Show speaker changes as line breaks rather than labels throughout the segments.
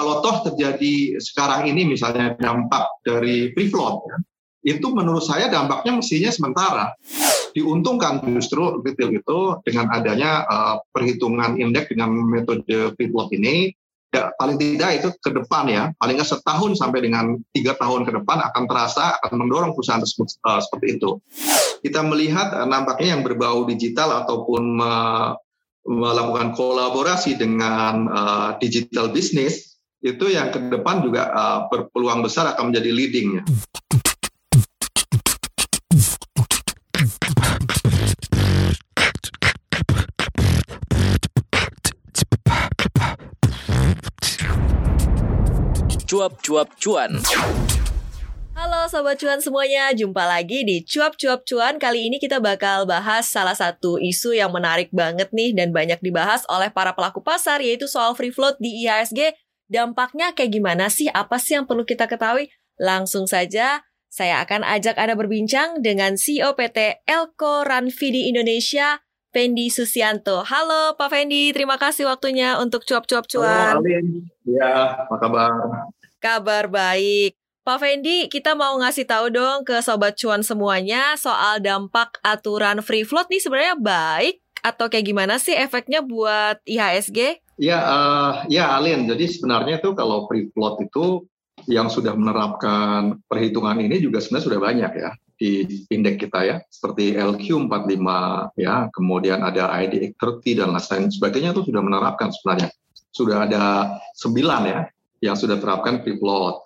kalau toh terjadi sekarang ini misalnya dampak dari free float, ya, itu menurut saya dampaknya mestinya sementara. Diuntungkan justru retail itu dengan adanya uh, perhitungan indeks dengan metode free float ini, ya, paling tidak itu ke depan ya, paling nggak setahun sampai dengan tiga tahun ke depan akan terasa akan mendorong perusahaan tersebut uh, seperti itu. Kita melihat uh, nampaknya yang berbau digital ataupun uh, melakukan kolaborasi dengan uh, digital business itu yang ke depan juga uh, berpeluang besar akan menjadi leadingnya.
Cuap-cuap cuan. Halo Sobat Cuan semuanya, jumpa lagi di Cuap Cuap Cuan. Kali ini kita bakal bahas salah satu isu yang menarik banget nih dan banyak dibahas oleh para pelaku pasar yaitu soal free float di IHSG. Dampaknya kayak gimana sih? Apa sih yang perlu kita ketahui? Langsung saja saya akan ajak Anda berbincang dengan CEO PT Elko Ranvidi Indonesia, Fendi Susianto. Halo Pak Fendi, terima kasih waktunya untuk cuap-cuap cuan.
Halo Alin, ya apa kabar?
Kabar baik. Pak Fendi, kita mau ngasih tahu dong ke sobat cuan semuanya soal dampak aturan free float nih sebenarnya baik atau kayak gimana sih efeknya buat IHSG?
Ya, uh, ya Alin. Jadi sebenarnya itu kalau free float itu yang sudah menerapkan perhitungan ini juga sebenarnya sudah banyak ya di indeks kita ya, seperti LQ45 ya, kemudian ada IDX30 dan lain sebagainya itu sudah menerapkan sebenarnya. Sudah ada sembilan ya yang sudah terapkan free float.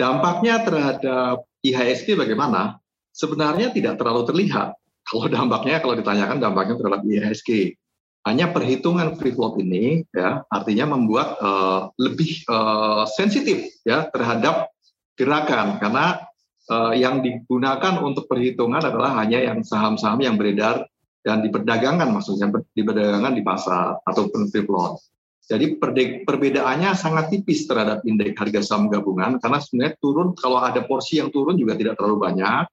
Dampaknya terhadap IHSG bagaimana? Sebenarnya tidak terlalu terlihat. Kalau dampaknya, kalau ditanyakan dampaknya terhadap IHSG, hanya perhitungan free float ini, ya, artinya membuat uh, lebih uh, sensitif ya terhadap gerakan karena uh, yang digunakan untuk perhitungan adalah hanya yang saham-saham yang beredar dan diperdagangkan maksudnya diperdagangkan di pasar ataupun free float. Jadi perbedaannya sangat tipis terhadap indeks harga saham gabungan karena sebenarnya turun kalau ada porsi yang turun juga tidak terlalu banyak,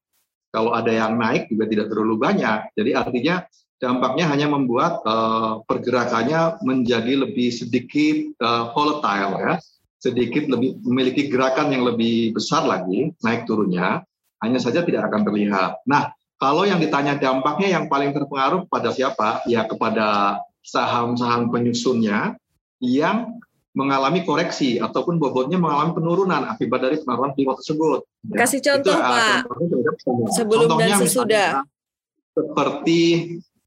kalau ada yang naik juga tidak terlalu banyak. Jadi artinya dampaknya hanya membuat uh, pergerakannya menjadi lebih sedikit uh, volatile ya, sedikit lebih memiliki gerakan yang lebih besar lagi naik turunnya, hanya saja tidak akan terlihat. Nah, kalau yang ditanya dampaknya yang paling terpengaruh pada siapa? Ya kepada saham-saham penyusunnya yang mengalami koreksi ataupun bobotnya mengalami penurunan akibat dari pengaruhan pilot tersebut.
Ya. Kasih contoh Itu, Pak. Sebelum Contohnya dan sesudah.
Seperti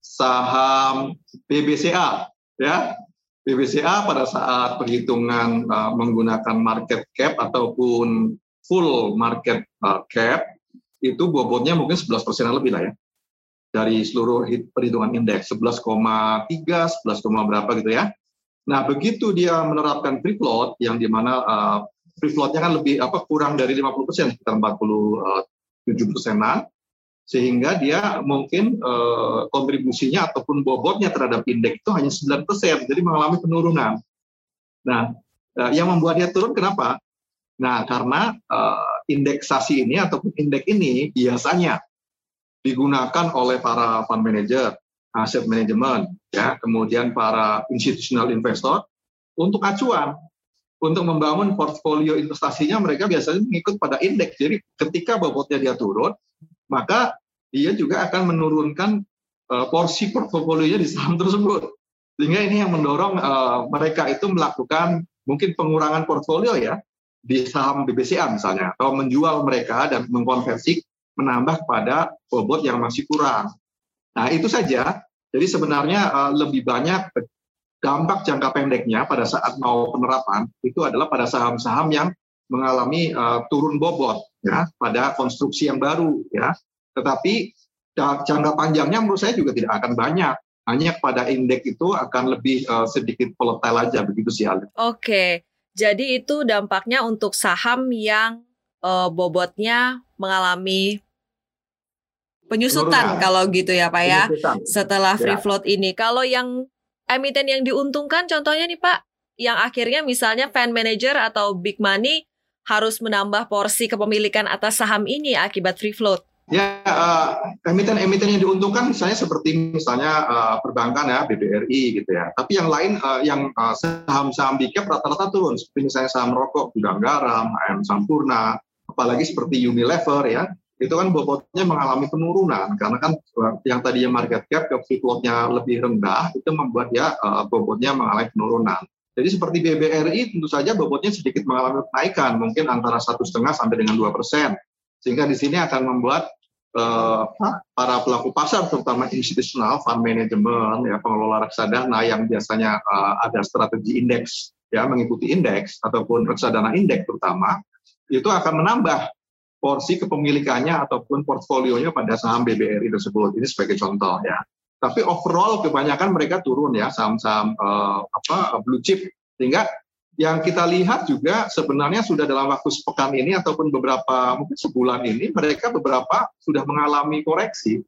saham BBCA, ya. BBCA pada saat perhitungan uh, menggunakan market cap ataupun full market uh, cap itu bobotnya mungkin 11 persen lebih lah ya dari seluruh perhitungan indeks 11,3, 11, berapa gitu ya. Nah, begitu dia menerapkan free float yang di mana uh, free floatnya kan lebih apa kurang dari 50 persen, sekitar 47 uh, persenan, sehingga dia mungkin uh, kontribusinya ataupun bobotnya terhadap indeks itu hanya 9 persen, jadi mengalami penurunan. Nah, uh, yang membuat dia turun kenapa? Nah, karena uh, indeksasi ini ataupun indeks ini biasanya digunakan oleh para fund manager aset manajemen, ya, kemudian para institutional investor untuk acuan untuk membangun portfolio investasinya mereka biasanya mengikut pada indeks. Jadi ketika bobotnya dia turun, maka dia juga akan menurunkan uh, porsi portfolionya di saham tersebut. Sehingga ini yang mendorong uh, mereka itu melakukan mungkin pengurangan portfolio ya di saham BBCA misalnya atau menjual mereka dan mengkonversi menambah pada bobot yang masih kurang. Nah, itu saja. Jadi sebenarnya uh, lebih banyak dampak jangka pendeknya pada saat mau penerapan itu adalah pada saham-saham yang mengalami uh, turun bobot ya pada konstruksi yang baru ya. Tetapi jangka panjangnya menurut saya juga tidak akan banyak. Hanya pada indeks itu akan lebih uh, sedikit volatile aja begitu sih Alif.
Oke. Jadi itu dampaknya untuk saham yang uh, bobotnya mengalami penyusutan kalau gitu ya Pak ya. Setelah ya. free float ini. Kalau yang emiten yang diuntungkan contohnya nih Pak, yang akhirnya misalnya fan manager atau big money harus menambah porsi kepemilikan atas saham ini akibat free float.
Ya, uh, emiten-emiten yang diuntungkan misalnya seperti misalnya uh, perbankan ya, BBRI gitu ya. Tapi yang lain uh, yang uh, saham-saham di cap rata-rata turun, seperti misalnya saham rokok, gudang garam, AM Sampurna, apalagi seperti Unilever ya, itu kan bobotnya mengalami penurunan karena kan yang tadi yang market cap ke free lebih rendah itu membuat ya uh, bobotnya mengalami penurunan. Jadi seperti BBRI tentu saja bobotnya sedikit mengalami kenaikan, mungkin antara satu setengah sampai dengan dua persen. Sehingga di sini akan membuat uh, para pelaku pasar terutama institusional fund management ya pengelola reksadana yang biasanya uh, ada strategi indeks ya mengikuti indeks ataupun reksadana indeks terutama itu akan menambah porsi kepemilikannya ataupun portfolionya pada saham BBRI tersebut. Ini sebagai contoh ya. Tapi overall kebanyakan mereka turun ya saham-saham uh, apa blue chip sehingga yang kita lihat juga sebenarnya sudah dalam waktu sepekan ini ataupun beberapa mungkin sebulan ini mereka beberapa sudah mengalami koreksi.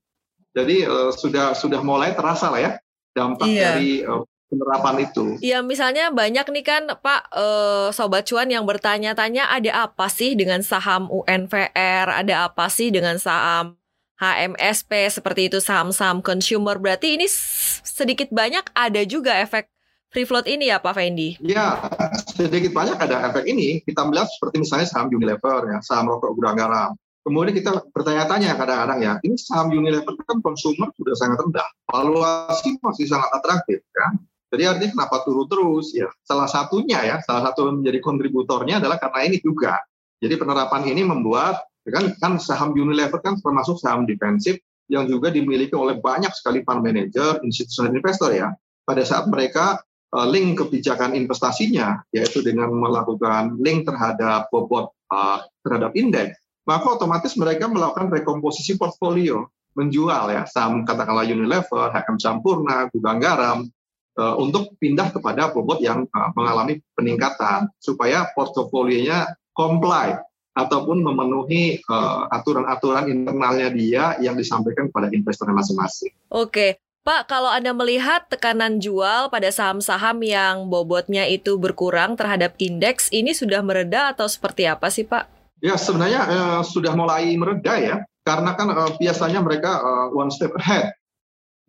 Jadi uh, sudah sudah mulai terasa lah ya dampak iya. dari uh, penerapan itu.
Iya, misalnya banyak nih kan Pak uh, sobat cuan yang bertanya-tanya ada apa sih dengan saham UNVR, ada apa sih dengan saham HMSP seperti itu saham-saham consumer. Berarti ini sedikit banyak ada juga efek free float ini ya Pak Fendi?
Ya, sedikit banyak ada efek ini. Kita melihat seperti misalnya saham Unilever, ya, saham rokok gudang garam. Kemudian kita bertanya-tanya kadang-kadang ya, ini saham Unilever kan konsumer sudah sangat rendah, valuasi masih sangat atraktif kan. Jadi artinya kenapa turun terus ya? Salah satunya ya, salah satu menjadi kontributornya adalah karena ini juga. Jadi penerapan ini membuat ya kan kan saham Unilever kan termasuk saham defensif yang juga dimiliki oleh banyak sekali fund manager, institusional investor ya. Pada saat mereka link kebijakan investasinya, yaitu dengan melakukan link terhadap bobot uh, terhadap indeks, maka otomatis mereka melakukan rekomposisi portfolio, menjual ya saham katakanlah Unilever, HM Sampurna, Gudang Garam, uh, untuk pindah kepada bobot yang uh, mengalami peningkatan supaya portofolionya comply ataupun memenuhi aturan-aturan uh, internalnya dia yang disampaikan kepada investor masing-masing.
Oke, Pak, kalau Anda melihat tekanan jual pada saham-saham yang bobotnya itu berkurang terhadap indeks, ini sudah mereda atau seperti apa sih Pak?
Ya, sebenarnya eh, sudah mulai mereda ya, karena kan eh, biasanya mereka eh, one step ahead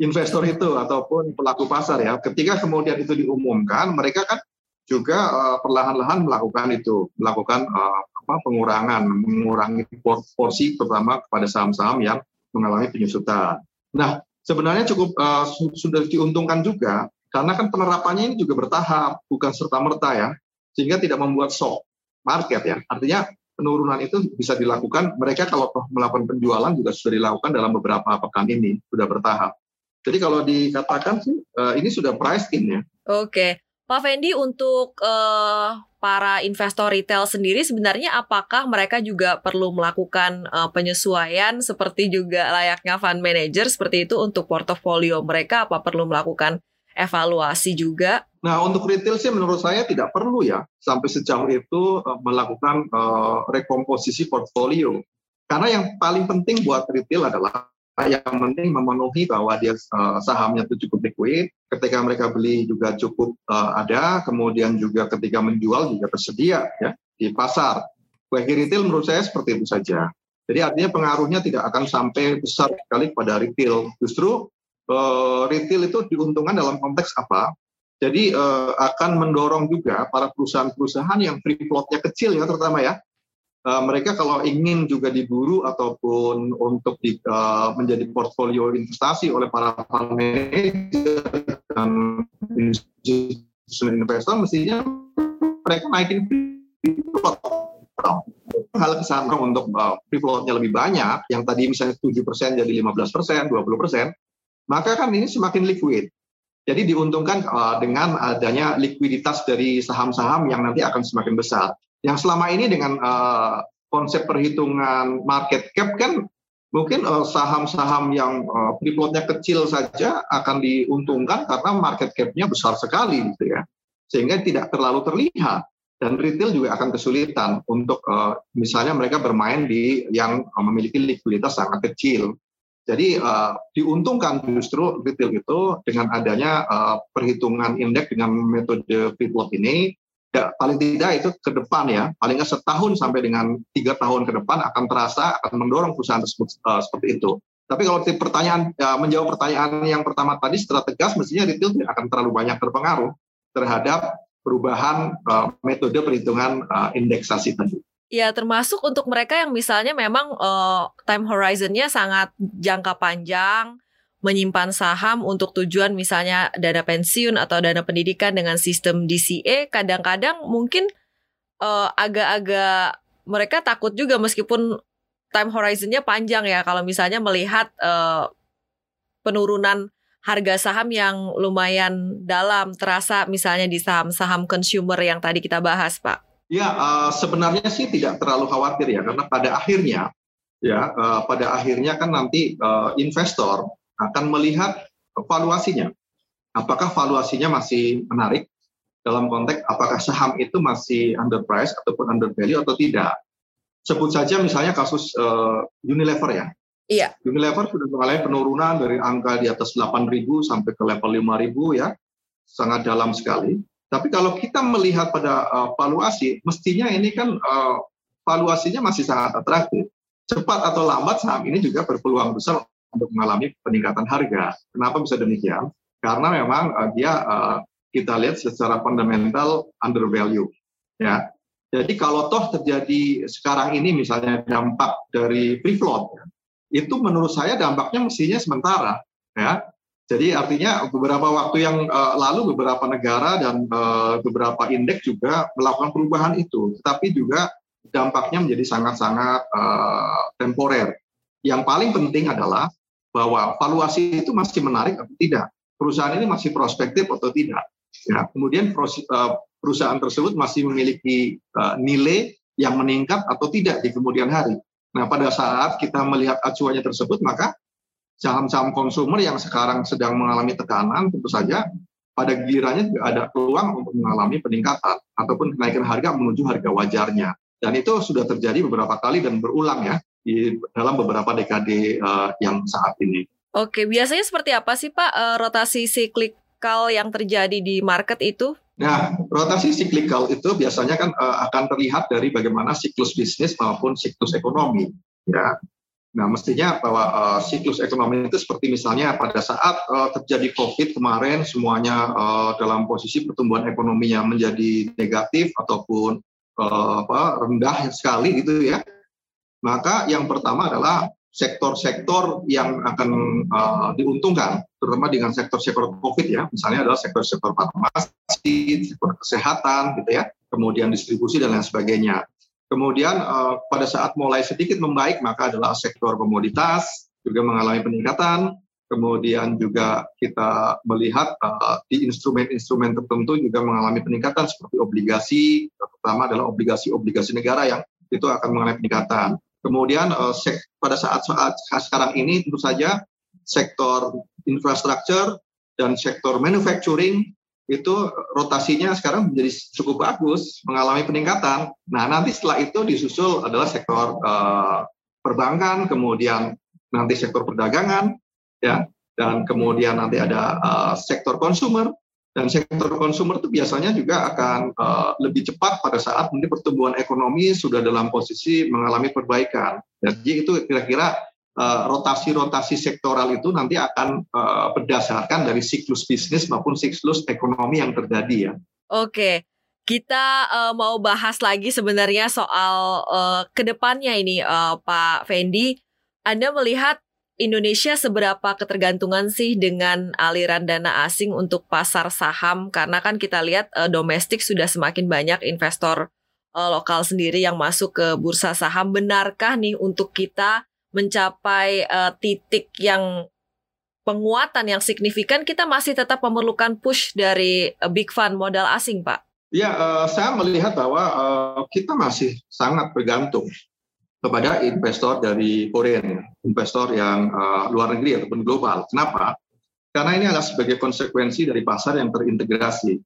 investor itu ataupun pelaku pasar ya. Ketika kemudian itu diumumkan, mereka kan juga eh, perlahan-lahan melakukan itu, melakukan eh, apa pengurangan, mengurangi porsi terutama kepada saham-saham yang mengalami penyusutan. Nah, sebenarnya cukup uh, sudah diuntungkan juga karena kan penerapannya ini juga bertahap, bukan serta merta ya, sehingga tidak membuat shock market ya. Artinya penurunan itu bisa dilakukan. Mereka kalau melakukan penjualan juga sudah dilakukan dalam beberapa pekan ini, sudah bertahap. Jadi kalau dikatakan sih uh, ini sudah price in ya.
Oke, Pak Fendi untuk uh, para investor retail sendiri sebenarnya apakah mereka juga perlu melakukan uh, penyesuaian seperti juga layaknya fund manager seperti itu untuk portofolio mereka apa perlu melakukan evaluasi juga?
Nah, untuk retail sih menurut saya tidak perlu ya sampai sejauh itu uh, melakukan uh, rekomposisi portfolio. Karena yang paling penting buat retail adalah yang penting memenuhi bahwa dia uh, sahamnya itu cukup liquid, ketika mereka beli juga cukup uh, ada, kemudian juga ketika menjual juga tersedia ya di pasar. Bagi retail menurut saya seperti itu saja. Jadi artinya pengaruhnya tidak akan sampai besar sekali pada retail. Justru uh, retail itu diuntungkan dalam konteks apa? Jadi uh, akan mendorong juga para perusahaan-perusahaan yang free floatnya kecil ya terutama ya, uh, mereka kalau ingin juga diburu ataupun untuk di, uh, menjadi portfolio investasi oleh para fund manager dan investor mestinya mereka naikin hal ke sana untuk uh, free floatnya lebih banyak yang tadi misalnya 7% jadi 15%, 20%, maka kan ini semakin liquid. Jadi diuntungkan dengan adanya likuiditas dari saham-saham yang nanti akan semakin besar yang selama ini dengan uh, konsep perhitungan market cap kan mungkin eh, saham-saham yang uh, free floatnya kecil saja akan diuntungkan karena market cap-nya besar sekali gitu ya. Sehingga tidak terlalu terlihat. Dan retail juga akan kesulitan untuk uh, misalnya mereka bermain di yang uh, memiliki likuiditas sangat kecil. Jadi uh, diuntungkan justru retail itu dengan adanya uh, perhitungan indeks dengan metode float ini ya, paling tidak itu ke depan ya, paling setahun sampai dengan tiga tahun ke depan akan terasa akan mendorong perusahaan tersebut uh, seperti itu. Tapi kalau pertanyaan ya, menjawab pertanyaan yang pertama tadi secara tegas, mestinya retail tidak akan terlalu banyak terpengaruh terhadap perubahan uh, metode perhitungan uh, indeksasi tadi.
Ya, termasuk untuk mereka yang misalnya memang uh, time horizonnya sangat jangka panjang, menyimpan saham untuk tujuan misalnya dana pensiun atau dana pendidikan dengan sistem DCA kadang-kadang mungkin eh, agak-agak mereka takut juga meskipun time horizonnya panjang ya kalau misalnya melihat uh, penurunan harga saham yang lumayan dalam terasa misalnya di saham-saham consumer yang tadi kita bahas Pak.
Ya uh, sebenarnya sih tidak terlalu khawatir ya karena pada akhirnya ya uh, pada akhirnya kan nanti uh, investor akan melihat valuasinya. Apakah valuasinya masih menarik dalam konteks apakah saham itu masih underpriced ataupun under value atau tidak. Sebut saja misalnya kasus uh, Unilever ya.
Iya.
Unilever sudah mengalami penurunan dari angka di atas 8.000 sampai ke level 5.000 ya. Sangat dalam sekali. Tapi kalau kita melihat pada uh, valuasi, mestinya ini kan uh, valuasinya masih sangat atraktif. Cepat atau lambat saham ini juga berpeluang besar untuk mengalami peningkatan harga. Kenapa bisa demikian? Karena memang uh, dia uh, kita lihat secara fundamental under value. Ya. Jadi kalau toh terjadi sekarang ini misalnya dampak dari free float, ya, itu menurut saya dampaknya mestinya sementara. Ya. Jadi artinya beberapa waktu yang uh, lalu beberapa negara dan uh, beberapa indeks juga melakukan perubahan itu, tetapi juga dampaknya menjadi sangat-sangat uh, temporer. Yang paling penting adalah bahwa valuasi itu masih menarik atau tidak, perusahaan ini masih prospektif atau tidak. Ya, kemudian eh, perusahaan tersebut masih memiliki eh, nilai yang meningkat atau tidak di kemudian hari. Nah, pada saat kita melihat acuannya tersebut, maka saham-saham konsumer yang sekarang sedang mengalami tekanan, tentu saja pada gilirannya juga ada peluang untuk mengalami peningkatan ataupun kenaikan harga menuju harga wajarnya. Dan itu sudah terjadi beberapa kali dan berulang ya di dalam beberapa dekade uh, yang saat ini.
Oke, biasanya seperti apa sih Pak uh, rotasi siklikal yang terjadi di market itu?
Nah, rotasi siklikal itu biasanya kan uh, akan terlihat dari bagaimana siklus bisnis maupun siklus ekonomi. Ya, Nah, mestinya bahwa uh, siklus ekonomi itu seperti misalnya pada saat uh, terjadi COVID kemarin semuanya uh, dalam posisi pertumbuhan ekonominya menjadi negatif ataupun uh, apa, rendah sekali gitu ya maka yang pertama adalah sektor-sektor yang akan uh, diuntungkan, terutama dengan sektor-sektor COVID ya, misalnya adalah sektor-sektor farmasi, sektor kesehatan, gitu ya, kemudian distribusi dan lain sebagainya. Kemudian uh, pada saat mulai sedikit membaik, maka adalah sektor komoditas juga mengalami peningkatan. Kemudian juga kita melihat uh, di instrumen-instrumen tertentu juga mengalami peningkatan seperti obligasi, terutama adalah obligasi-obligasi negara yang itu akan mengalami peningkatan. Kemudian uh, pada saat, saat sekarang ini tentu saja sektor infrastruktur dan sektor manufacturing itu rotasinya sekarang menjadi cukup bagus, mengalami peningkatan. Nah, nanti setelah itu disusul adalah sektor uh, perbankan, kemudian nanti sektor perdagangan, ya, dan kemudian nanti ada uh, sektor konsumer, dan sektor konsumer itu biasanya juga akan uh, lebih cepat pada saat nanti pertumbuhan ekonomi sudah dalam posisi mengalami perbaikan. Jadi itu kira-kira uh, rotasi-rotasi sektoral itu nanti akan uh, berdasarkan dari siklus bisnis maupun siklus ekonomi yang terjadi ya.
Oke. Kita uh, mau bahas lagi sebenarnya soal uh, ke depannya ini uh, Pak Fendi. Anda melihat Indonesia seberapa ketergantungan sih dengan aliran dana asing untuk pasar saham? Karena kan kita lihat uh, domestik sudah semakin banyak investor uh, lokal sendiri yang masuk ke bursa saham. Benarkah nih untuk kita mencapai uh, titik yang penguatan yang signifikan, kita masih tetap memerlukan push dari uh, big fund modal asing, Pak?
Ya, uh, saya melihat bahwa uh, kita masih sangat bergantung kepada investor dari Korea, investor yang uh, luar negeri ataupun global. Kenapa? Karena ini adalah sebagai konsekuensi dari pasar yang terintegrasi.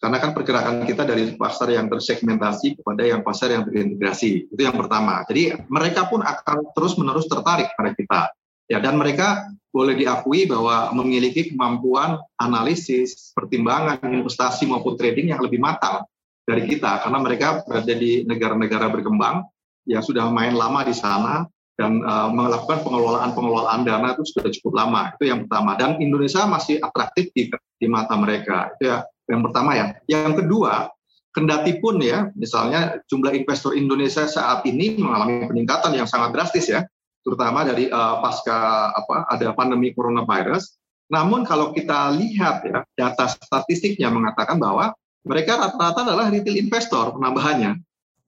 Karena kan pergerakan kita dari pasar yang tersegmentasi kepada yang pasar yang terintegrasi. Itu yang pertama. Jadi mereka pun akan terus-menerus tertarik pada kita. Ya, dan mereka boleh diakui bahwa memiliki kemampuan analisis, pertimbangan, investasi maupun trading yang lebih matang dari kita karena mereka berada di negara-negara berkembang yang sudah main lama di sana dan uh, melakukan pengelolaan-pengelolaan dana itu sudah cukup lama. Itu yang pertama. Dan Indonesia masih atraktif di, di mata mereka. Itu ya yang pertama ya. Yang kedua, kendati pun ya, misalnya jumlah investor Indonesia saat ini mengalami peningkatan yang sangat drastis ya, terutama dari uh, pasca apa ada pandemi coronavirus. Namun kalau kita lihat ya, data statistiknya mengatakan bahwa mereka rata-rata adalah retail investor penambahannya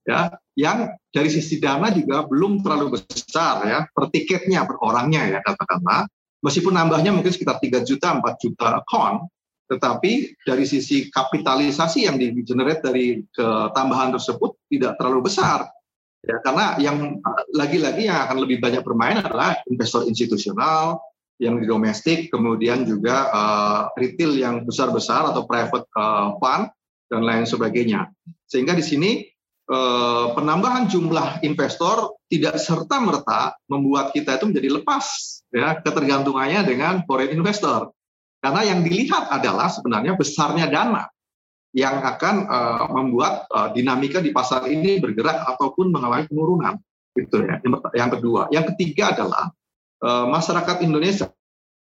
ya yang dari sisi dana juga belum terlalu besar ya per tiketnya per orangnya ya katakanlah meskipun nambahnya mungkin sekitar 3 juta 4 juta kon tetapi dari sisi kapitalisasi yang di generate dari ketambahan tersebut tidak terlalu besar ya karena yang lagi-lagi yang akan lebih banyak bermain adalah investor institusional yang di domestik kemudian juga uh, retail yang besar-besar atau private uh, fund dan lain sebagainya. Sehingga di sini penambahan jumlah investor tidak serta merta membuat kita itu menjadi lepas ya ketergantungannya dengan foreign investor. Karena yang dilihat adalah sebenarnya besarnya dana yang akan uh, membuat uh, dinamika di pasar ini bergerak ataupun mengalami penurunan. Itu ya. Yang kedua, yang ketiga adalah uh, masyarakat Indonesia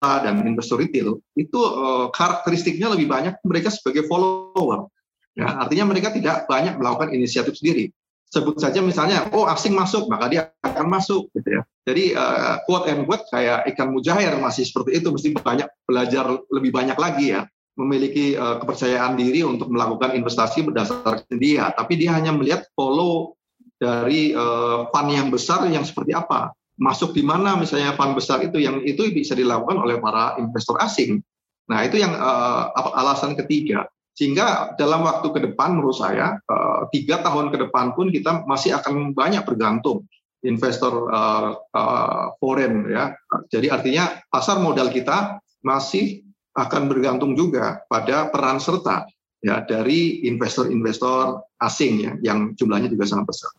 dan investor retail itu uh, karakteristiknya lebih banyak mereka sebagai follower Ya, artinya mereka tidak banyak melakukan inisiatif sendiri. Sebut saja misalnya, oh asing masuk, maka dia akan masuk, gitu ya. Jadi uh, quote and quote kayak ikan mujair masih seperti itu, mesti banyak belajar lebih banyak lagi ya, memiliki uh, kepercayaan diri untuk melakukan investasi berdasarkan dia. Tapi dia hanya melihat follow dari uh, fund yang besar yang seperti apa, masuk di mana misalnya fund besar itu yang itu bisa dilakukan oleh para investor asing. Nah itu yang uh, alasan ketiga. Sehingga dalam waktu ke depan menurut saya eh, tiga tahun ke depan pun kita masih akan banyak bergantung investor uh, uh, foreign ya. Jadi artinya pasar modal kita masih akan bergantung juga pada peran serta ya dari investor-investor asing ya yang jumlahnya juga sangat besar.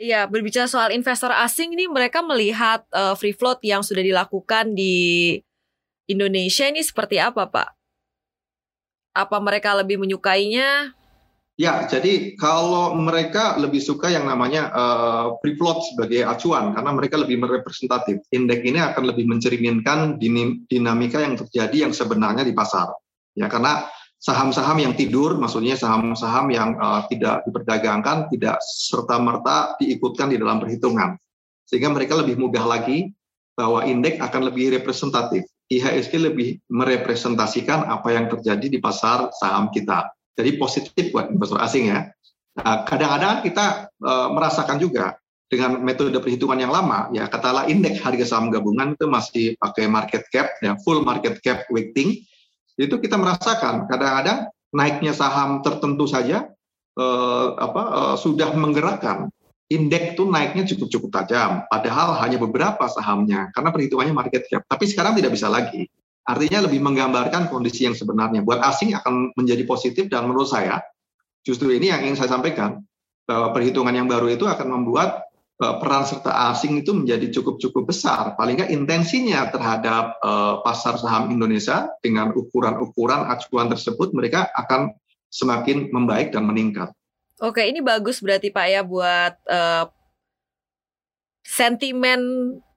Iya, berbicara soal investor asing ini mereka melihat uh, free float yang sudah dilakukan di Indonesia ini seperti apa, Pak? Apa mereka lebih menyukainya?
Ya, jadi kalau mereka lebih suka yang namanya uh, free float sebagai acuan karena mereka lebih merepresentatif. Indeks ini akan lebih mencerminkan dinamika yang terjadi yang sebenarnya di pasar. Ya, karena saham-saham yang tidur, maksudnya saham-saham yang uh, tidak diperdagangkan, tidak serta merta diikutkan di dalam perhitungan, sehingga mereka lebih mudah lagi bahwa indeks akan lebih representatif. IHSG lebih merepresentasikan apa yang terjadi di pasar saham kita. Jadi positif buat investor asing ya. Nah, kadang-kadang kita uh, merasakan juga dengan metode perhitungan yang lama, ya katalah indeks harga saham gabungan itu masih pakai market cap, ya full market cap weighting, itu kita merasakan kadang-kadang naiknya saham tertentu saja uh, apa uh, sudah menggerakkan indeks itu naiknya cukup-cukup tajam, padahal hanya beberapa sahamnya karena perhitungannya market cap. Tapi sekarang tidak bisa lagi. Artinya lebih menggambarkan kondisi yang sebenarnya. Buat asing akan menjadi positif dan menurut saya justru ini yang ingin saya sampaikan bahwa perhitungan yang baru itu akan membuat uh, peran serta asing itu menjadi cukup-cukup besar. Paling nggak intensinya terhadap uh, pasar saham Indonesia dengan ukuran-ukuran acuan tersebut mereka akan semakin membaik dan meningkat.
Oke, ini bagus berarti Pak ya buat uh, sentimen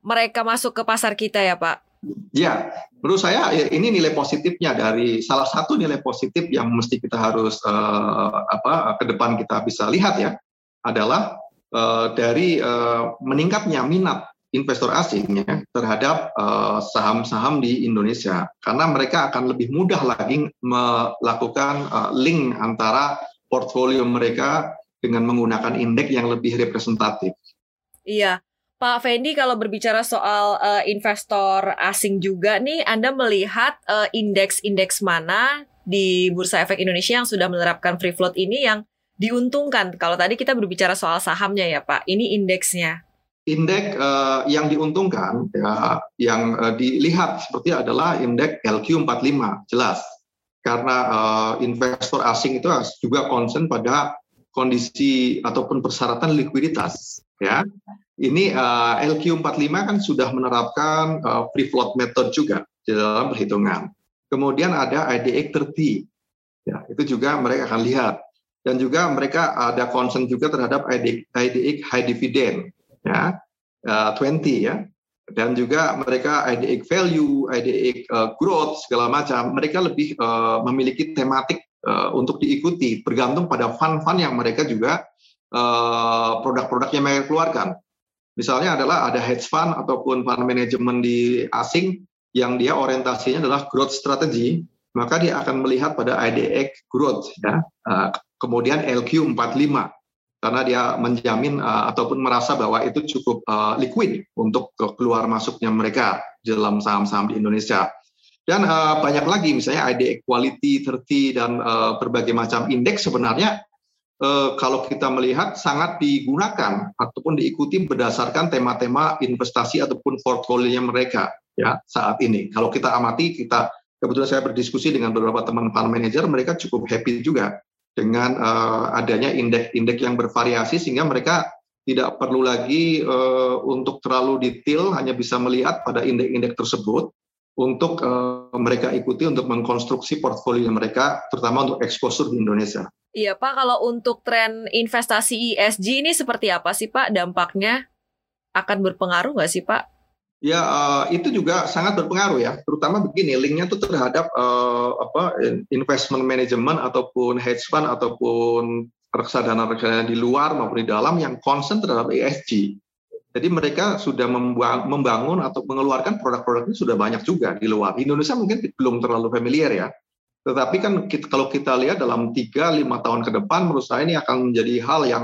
mereka masuk ke pasar kita ya Pak.
Ya, menurut saya ya, ini nilai positifnya dari salah satu nilai positif yang mesti kita harus uh, apa ke depan kita bisa lihat ya adalah uh, dari uh, meningkatnya minat investor asing ya, terhadap saham-saham uh, di Indonesia karena mereka akan lebih mudah lagi melakukan uh, link antara portfolio mereka dengan menggunakan indeks yang lebih representatif.
Iya. Pak Fendi kalau berbicara soal uh, investor asing juga nih, Anda melihat uh, indeks-indeks mana di Bursa Efek Indonesia yang sudah menerapkan free float ini yang diuntungkan? Kalau tadi kita berbicara soal sahamnya ya Pak, ini indeksnya.
Indeks uh, yang diuntungkan ya, yang uh, dilihat seperti adalah indeks LQ45, jelas karena uh, investor asing itu juga concern pada kondisi ataupun persyaratan likuiditas ya. Ini uh, eh, LQ45 kan sudah menerapkan uh, free float method juga di dalam perhitungan. Kemudian ada IDX 30 ya. Itu juga mereka akan lihat. Dan juga mereka ada concern juga terhadap IDX high dividend ya. Uh, 20 ya dan juga mereka IDX value, IDX uh, growth segala macam mereka lebih uh, memiliki tematik uh, untuk diikuti bergantung pada fund-fund yang mereka juga produk-produk yang mereka keluarkan. Misalnya adalah ada hedge fund ataupun fund management di asing yang dia orientasinya adalah growth strategy, maka dia akan melihat pada IDX growth ya. Kemudian LQ45 karena dia menjamin uh, ataupun merasa bahwa itu cukup uh, liquid untuk keluar masuknya mereka dalam saham-saham di Indonesia. Dan uh, banyak lagi misalnya ID Equality 30 dan uh, berbagai macam indeks sebenarnya uh, kalau kita melihat sangat digunakan ataupun diikuti berdasarkan tema-tema investasi ataupun portfolio mereka ya saat ini. Kalau kita amati kita kebetulan saya berdiskusi dengan beberapa teman fund manager mereka cukup happy juga dengan uh, adanya indeks-indeks yang bervariasi sehingga mereka tidak perlu lagi uh, untuk terlalu detail hanya bisa melihat pada indeks-indeks tersebut untuk uh, mereka ikuti untuk mengkonstruksi portfolio mereka terutama untuk exposure di Indonesia.
Iya Pak, kalau untuk tren investasi ESG ini seperti apa sih Pak dampaknya? Akan berpengaruh nggak sih Pak?
Ya uh, itu juga sangat berpengaruh ya, terutama begini linknya tuh terhadap uh, apa investment management ataupun hedge fund ataupun reksadana-reksadana di luar maupun di dalam yang concern terhadap ESG. Jadi mereka sudah membangun atau mengeluarkan produk-produknya sudah banyak juga di luar. Indonesia mungkin belum terlalu familiar ya. Tetapi kan kita, kalau kita lihat dalam 3-5 tahun ke depan menurut saya ini akan menjadi hal yang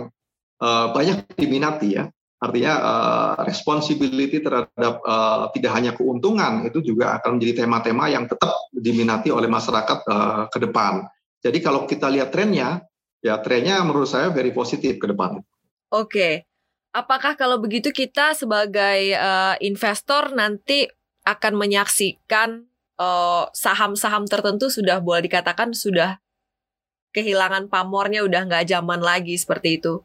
uh, banyak diminati ya. Artinya uh, responsibility terhadap uh, tidak hanya keuntungan itu juga akan menjadi tema-tema yang tetap diminati oleh masyarakat uh, ke depan. Jadi kalau kita lihat trennya, ya trennya menurut saya very positif ke depan.
Oke, apakah kalau begitu kita sebagai uh, investor nanti akan menyaksikan saham-saham uh, tertentu sudah boleh dikatakan sudah kehilangan pamornya, udah nggak zaman lagi seperti itu?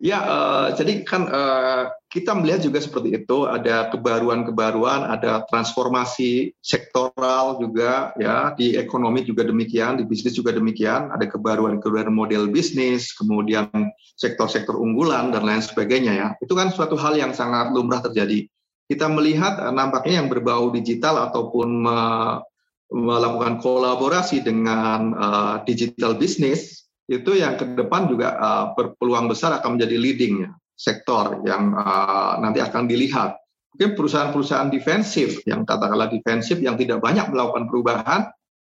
Ya, uh, jadi kan uh, kita melihat juga seperti itu, ada kebaruan-kebaruan, ada transformasi sektoral juga, ya di ekonomi juga demikian, di bisnis juga demikian, ada kebaruan-kebaruan model bisnis, kemudian sektor-sektor unggulan dan lain sebagainya ya. Itu kan suatu hal yang sangat lumrah terjadi. Kita melihat uh, nampaknya yang berbau digital ataupun me melakukan kolaborasi dengan uh, digital bisnis itu yang ke depan juga uh, berpeluang besar akan menjadi leading ya, sektor yang uh, nanti akan dilihat. Mungkin perusahaan-perusahaan defensif yang katakanlah defensif yang tidak banyak melakukan perubahan,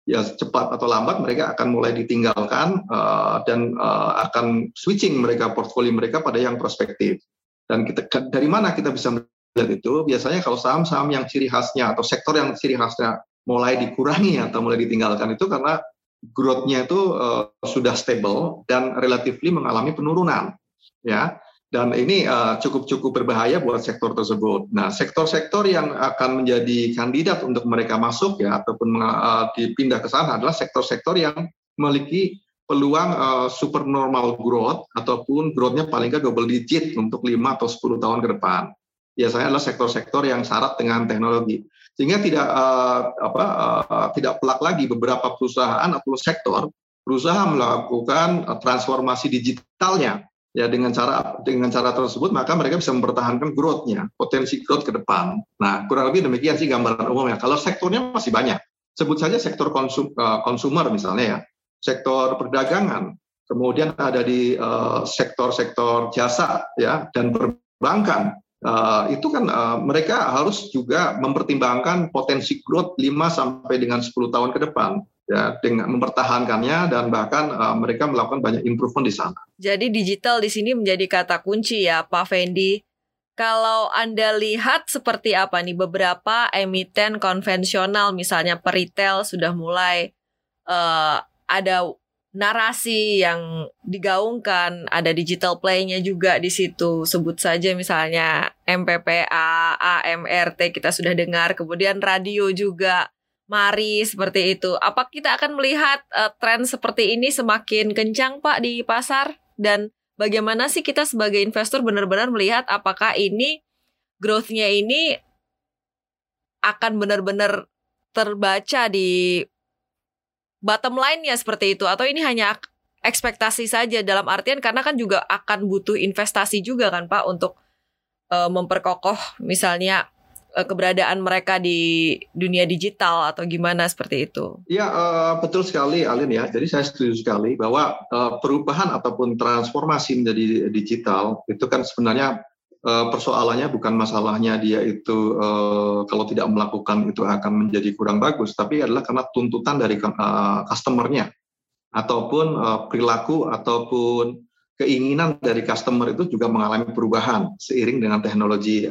ya cepat atau lambat mereka akan mulai ditinggalkan uh, dan uh, akan switching mereka portfolio mereka pada yang prospektif. Dan kita dari mana kita bisa melihat itu? Biasanya kalau saham-saham yang ciri khasnya atau sektor yang ciri khasnya mulai dikurangi atau mulai ditinggalkan itu karena growth-nya itu uh, sudah stable dan relatifly mengalami penurunan ya dan ini cukup-cukup uh, berbahaya buat sektor tersebut. Nah, sektor-sektor yang akan menjadi kandidat untuk mereka masuk ya ataupun uh, dipindah ke sana adalah sektor-sektor yang memiliki peluang uh, super normal growth ataupun growth-nya paling nggak double digit untuk 5 atau 10 tahun ke depan. Biasanya adalah sektor-sektor yang syarat dengan teknologi sehingga tidak uh, apa uh, tidak pelak lagi beberapa perusahaan atau sektor berusaha melakukan uh, transformasi digitalnya. Ya dengan cara dengan cara tersebut maka mereka bisa mempertahankan growth-nya potensi growth ke depan. Nah kurang lebih demikian sih gambaran umumnya. Kalau sektornya masih banyak, sebut saja sektor konsum, uh, consumer misalnya ya, sektor perdagangan, kemudian ada di sektor-sektor uh, jasa ya dan perbankan Uh, itu kan uh, mereka harus juga mempertimbangkan potensi growth 5 sampai dengan 10 tahun ke depan ya dengan mempertahankannya dan bahkan uh, mereka melakukan banyak improvement di sana.
Jadi digital di sini menjadi kata kunci ya Pak Fendi. Kalau Anda lihat seperti apa nih beberapa emiten konvensional misalnya peritel sudah mulai uh, ada narasi yang digaungkan, ada digital play-nya juga di situ. Sebut saja misalnya MPPA, AMRT kita sudah dengar, kemudian radio juga. Mari seperti itu. Apa kita akan melihat uh, tren seperti ini semakin kencang Pak di pasar dan bagaimana sih kita sebagai investor benar-benar melihat apakah ini growth-nya ini akan benar-benar terbaca di bottom line-nya seperti itu atau ini hanya ekspektasi saja dalam artian karena kan juga akan butuh investasi juga kan Pak untuk uh, memperkokoh misalnya uh, keberadaan mereka di dunia digital atau gimana seperti itu.
Ya uh, betul sekali Alin ya. Jadi saya setuju sekali bahwa uh, perubahan ataupun transformasi menjadi digital itu kan sebenarnya persoalannya bukan masalahnya dia itu uh, kalau tidak melakukan itu akan menjadi kurang bagus, tapi adalah karena tuntutan dari uh, customernya ataupun perilaku ataupun keinginan dari customer itu juga mengalami perubahan seiring dengan teknologi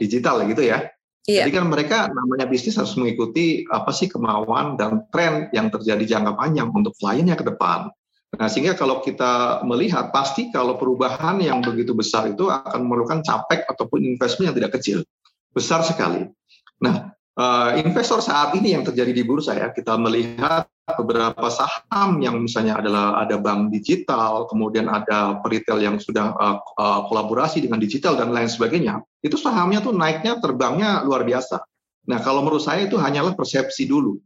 digital gitu ya. Iya. Jadi kan mereka namanya bisnis harus mengikuti apa sih kemauan dan tren yang terjadi jangka panjang untuk kliennya ke depan. Nah, sehingga kalau kita melihat pasti kalau perubahan yang begitu besar itu akan memerlukan capek ataupun investment yang tidak kecil. Besar sekali. Nah, uh, investor saat ini yang terjadi di bursa ya, kita melihat beberapa saham yang misalnya adalah ada bank digital, kemudian ada peritel yang sudah uh, uh, kolaborasi dengan digital dan lain sebagainya, itu sahamnya tuh naiknya terbangnya luar biasa. Nah, kalau menurut saya itu hanyalah persepsi dulu.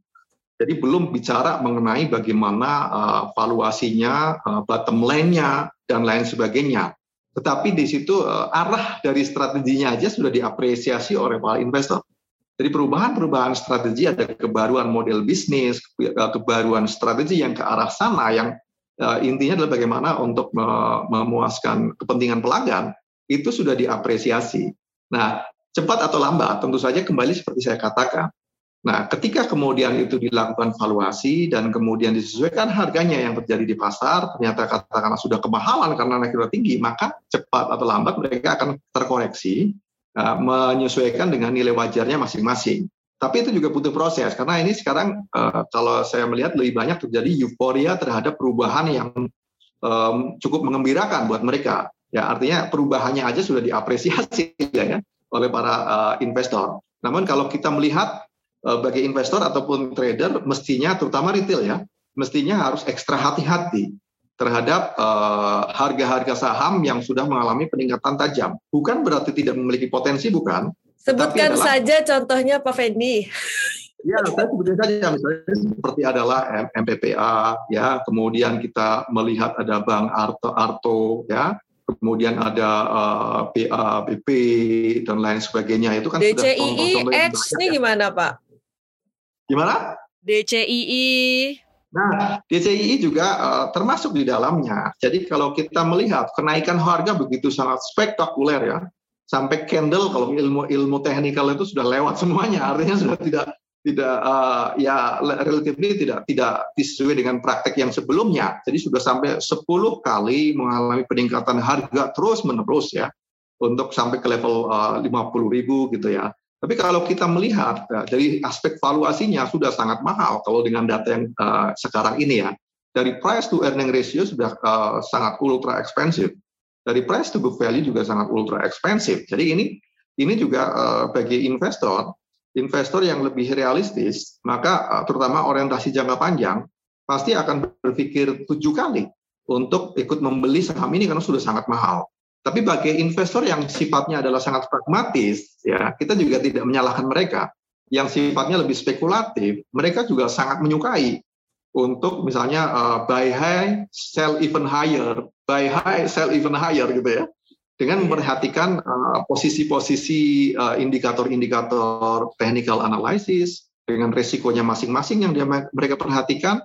Jadi belum bicara mengenai bagaimana uh, valuasinya, uh, bottom line-nya dan lain sebagainya. Tetapi di situ uh, arah dari strateginya aja sudah diapresiasi oleh para investor. Jadi perubahan-perubahan strategi ada kebaruan model bisnis, kebaruan strategi yang ke arah sana yang uh, intinya adalah bagaimana untuk memuaskan kepentingan pelanggan itu sudah diapresiasi. Nah, cepat atau lambat tentu saja kembali seperti saya katakan. Nah, ketika kemudian itu dilakukan valuasi dan kemudian disesuaikan harganya yang terjadi di pasar, ternyata katakanlah sudah kemahalan karena naik tinggi, maka cepat atau lambat mereka akan terkoreksi uh, menyesuaikan dengan nilai wajarnya masing-masing. Tapi itu juga butuh proses karena ini sekarang uh, kalau saya melihat lebih banyak terjadi euforia terhadap perubahan yang cukup mengembirakan buat mereka. Ya artinya perubahannya aja sudah diapresiasi ya, ya oleh para uh, investor. Namun kalau kita melihat bagi investor ataupun trader mestinya terutama retail ya mestinya harus ekstra hati-hati terhadap eh, harga-harga uh, saham yang sudah mengalami peningkatan tajam. Bukan berarti tidak memiliki potensi, bukan.
Sebutkan adalah, saja contohnya Pak Fendi.
Ya, saya sebutkan saja misalnya seperti adalah MPPA, ya, kemudian kita melihat ada Bank Arto, Arto ya, kemudian ada uh, eh, PABP dan lain sebagainya itu kan
DCII sudah X ini ya. gimana Pak?
Gimana?
DCII
Nah, DCII juga uh, termasuk di dalamnya. Jadi kalau kita melihat kenaikan harga begitu sangat spektakuler ya, sampai candle kalau ilmu ilmu teknikal itu sudah lewat semuanya, artinya sudah tidak tidak uh, ya relatif ini tidak tidak sesuai dengan praktek yang sebelumnya. Jadi sudah sampai 10 kali mengalami peningkatan harga terus menerus ya untuk sampai ke level uh, 50 ribu gitu ya. Tapi kalau kita melihat ya, dari aspek valuasinya sudah sangat mahal kalau dengan data yang uh, sekarang ini ya. Dari price to earning ratio sudah uh, sangat ultra expensive. Dari price to book value juga sangat ultra expensive. Jadi ini ini juga uh, bagi investor, investor yang lebih realistis, maka uh, terutama orientasi jangka panjang pasti akan berpikir tujuh kali untuk ikut membeli saham ini karena sudah sangat mahal. Tapi bagi investor yang sifatnya adalah sangat pragmatis, ya kita juga tidak menyalahkan mereka. Yang sifatnya lebih spekulatif, mereka juga sangat menyukai untuk misalnya uh, buy high, sell even higher, buy high, sell even higher gitu ya. Dengan iya. memperhatikan uh, posisi-posisi uh, indikator-indikator technical analysis dengan resikonya masing-masing yang dia, mereka perhatikan,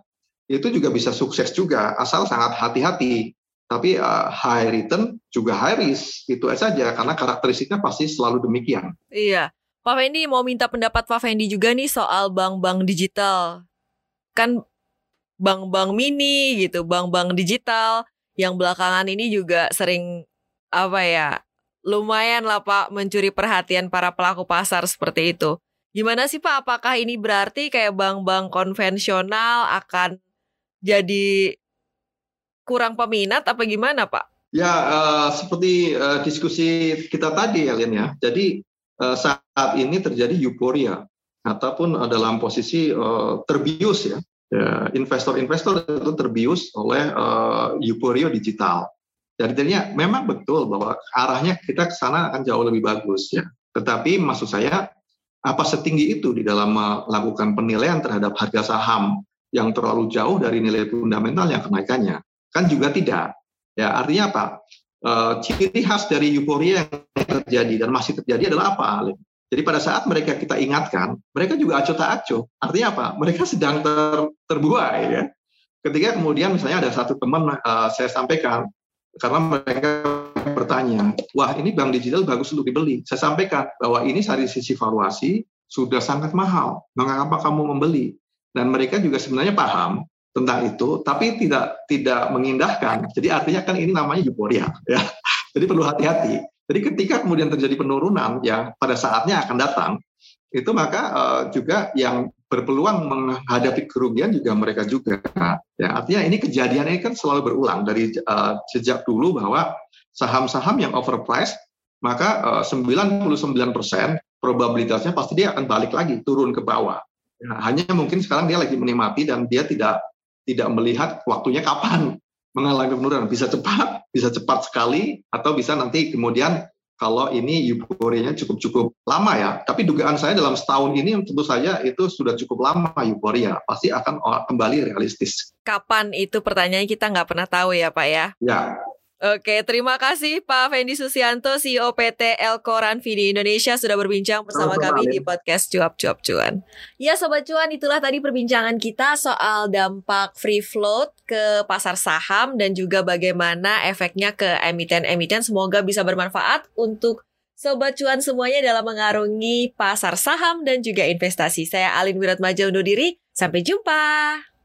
itu juga bisa sukses juga asal sangat hati-hati tapi uh, high return juga high risk itu saja karena karakteristiknya pasti selalu demikian.
Iya, Pak Fendi mau minta pendapat Pak Fendi juga nih soal bank-bank digital. Kan bank-bank mini gitu, bank-bank digital yang belakangan ini juga sering apa ya lumayan lah Pak mencuri perhatian para pelaku pasar seperti itu. Gimana sih Pak? Apakah ini berarti kayak bank-bank konvensional akan jadi kurang peminat apa gimana Pak?
Ya uh, seperti uh, diskusi kita tadi Alien ya. Jadi uh, saat ini terjadi euforia ataupun uh, dalam posisi uh, terbius ya. Investor-investor itu terbius oleh uh, euforia digital. Jadi jadinya memang betul bahwa arahnya kita ke sana akan jauh lebih bagus ya. Tetapi maksud saya apa setinggi itu di dalam melakukan penilaian terhadap harga saham yang terlalu jauh dari nilai fundamental yang kenaikannya. Kan juga tidak. Ya, artinya apa? Uh, ciri khas dari euforia yang terjadi dan masih terjadi adalah apa? Jadi pada saat mereka kita ingatkan, mereka juga acuh tak acuh. Artinya apa? Mereka sedang ter, terbuai ya. Ketika kemudian misalnya ada satu teman uh, saya sampaikan karena mereka bertanya, wah ini bank digital bagus untuk dibeli. Saya sampaikan bahwa ini dari sisi valuasi sudah sangat mahal. Mengapa kamu membeli? Dan mereka juga sebenarnya paham tentang itu, tapi tidak tidak mengindahkan. Jadi artinya kan ini namanya euforia, ya. Jadi perlu hati-hati. Jadi ketika kemudian terjadi penurunan yang pada saatnya akan datang, itu maka uh, juga yang berpeluang menghadapi kerugian juga mereka juga. Ya, artinya ini kejadian ini kan selalu berulang dari uh, sejak dulu bahwa saham-saham yang overpriced maka uh, 99% probabilitasnya pasti dia akan balik lagi turun ke bawah. Ya, hanya mungkin sekarang dia lagi menikmati dan dia tidak tidak melihat waktunya kapan mengalami penurunan. Bisa cepat, bisa cepat sekali, atau bisa nanti kemudian kalau ini euforianya cukup-cukup lama ya. Tapi dugaan saya dalam setahun ini tentu saja itu sudah cukup lama euforia. Pasti akan kembali realistis.
Kapan itu pertanyaannya kita nggak pernah tahu ya Pak ya?
Ya,
Oke, terima kasih Pak Fendi Susianto, CEO PT Elkoran Vidi Indonesia sudah berbincang bersama kami di podcast Cuap Cuap Cuan. Ya Sobat Cuan, itulah tadi perbincangan kita soal dampak free float ke pasar saham dan juga bagaimana efeknya ke emiten-emiten. Semoga bisa bermanfaat untuk Sobat Cuan semuanya dalam mengarungi pasar saham dan juga investasi. Saya Alin Wiratmaja undur diri, sampai jumpa.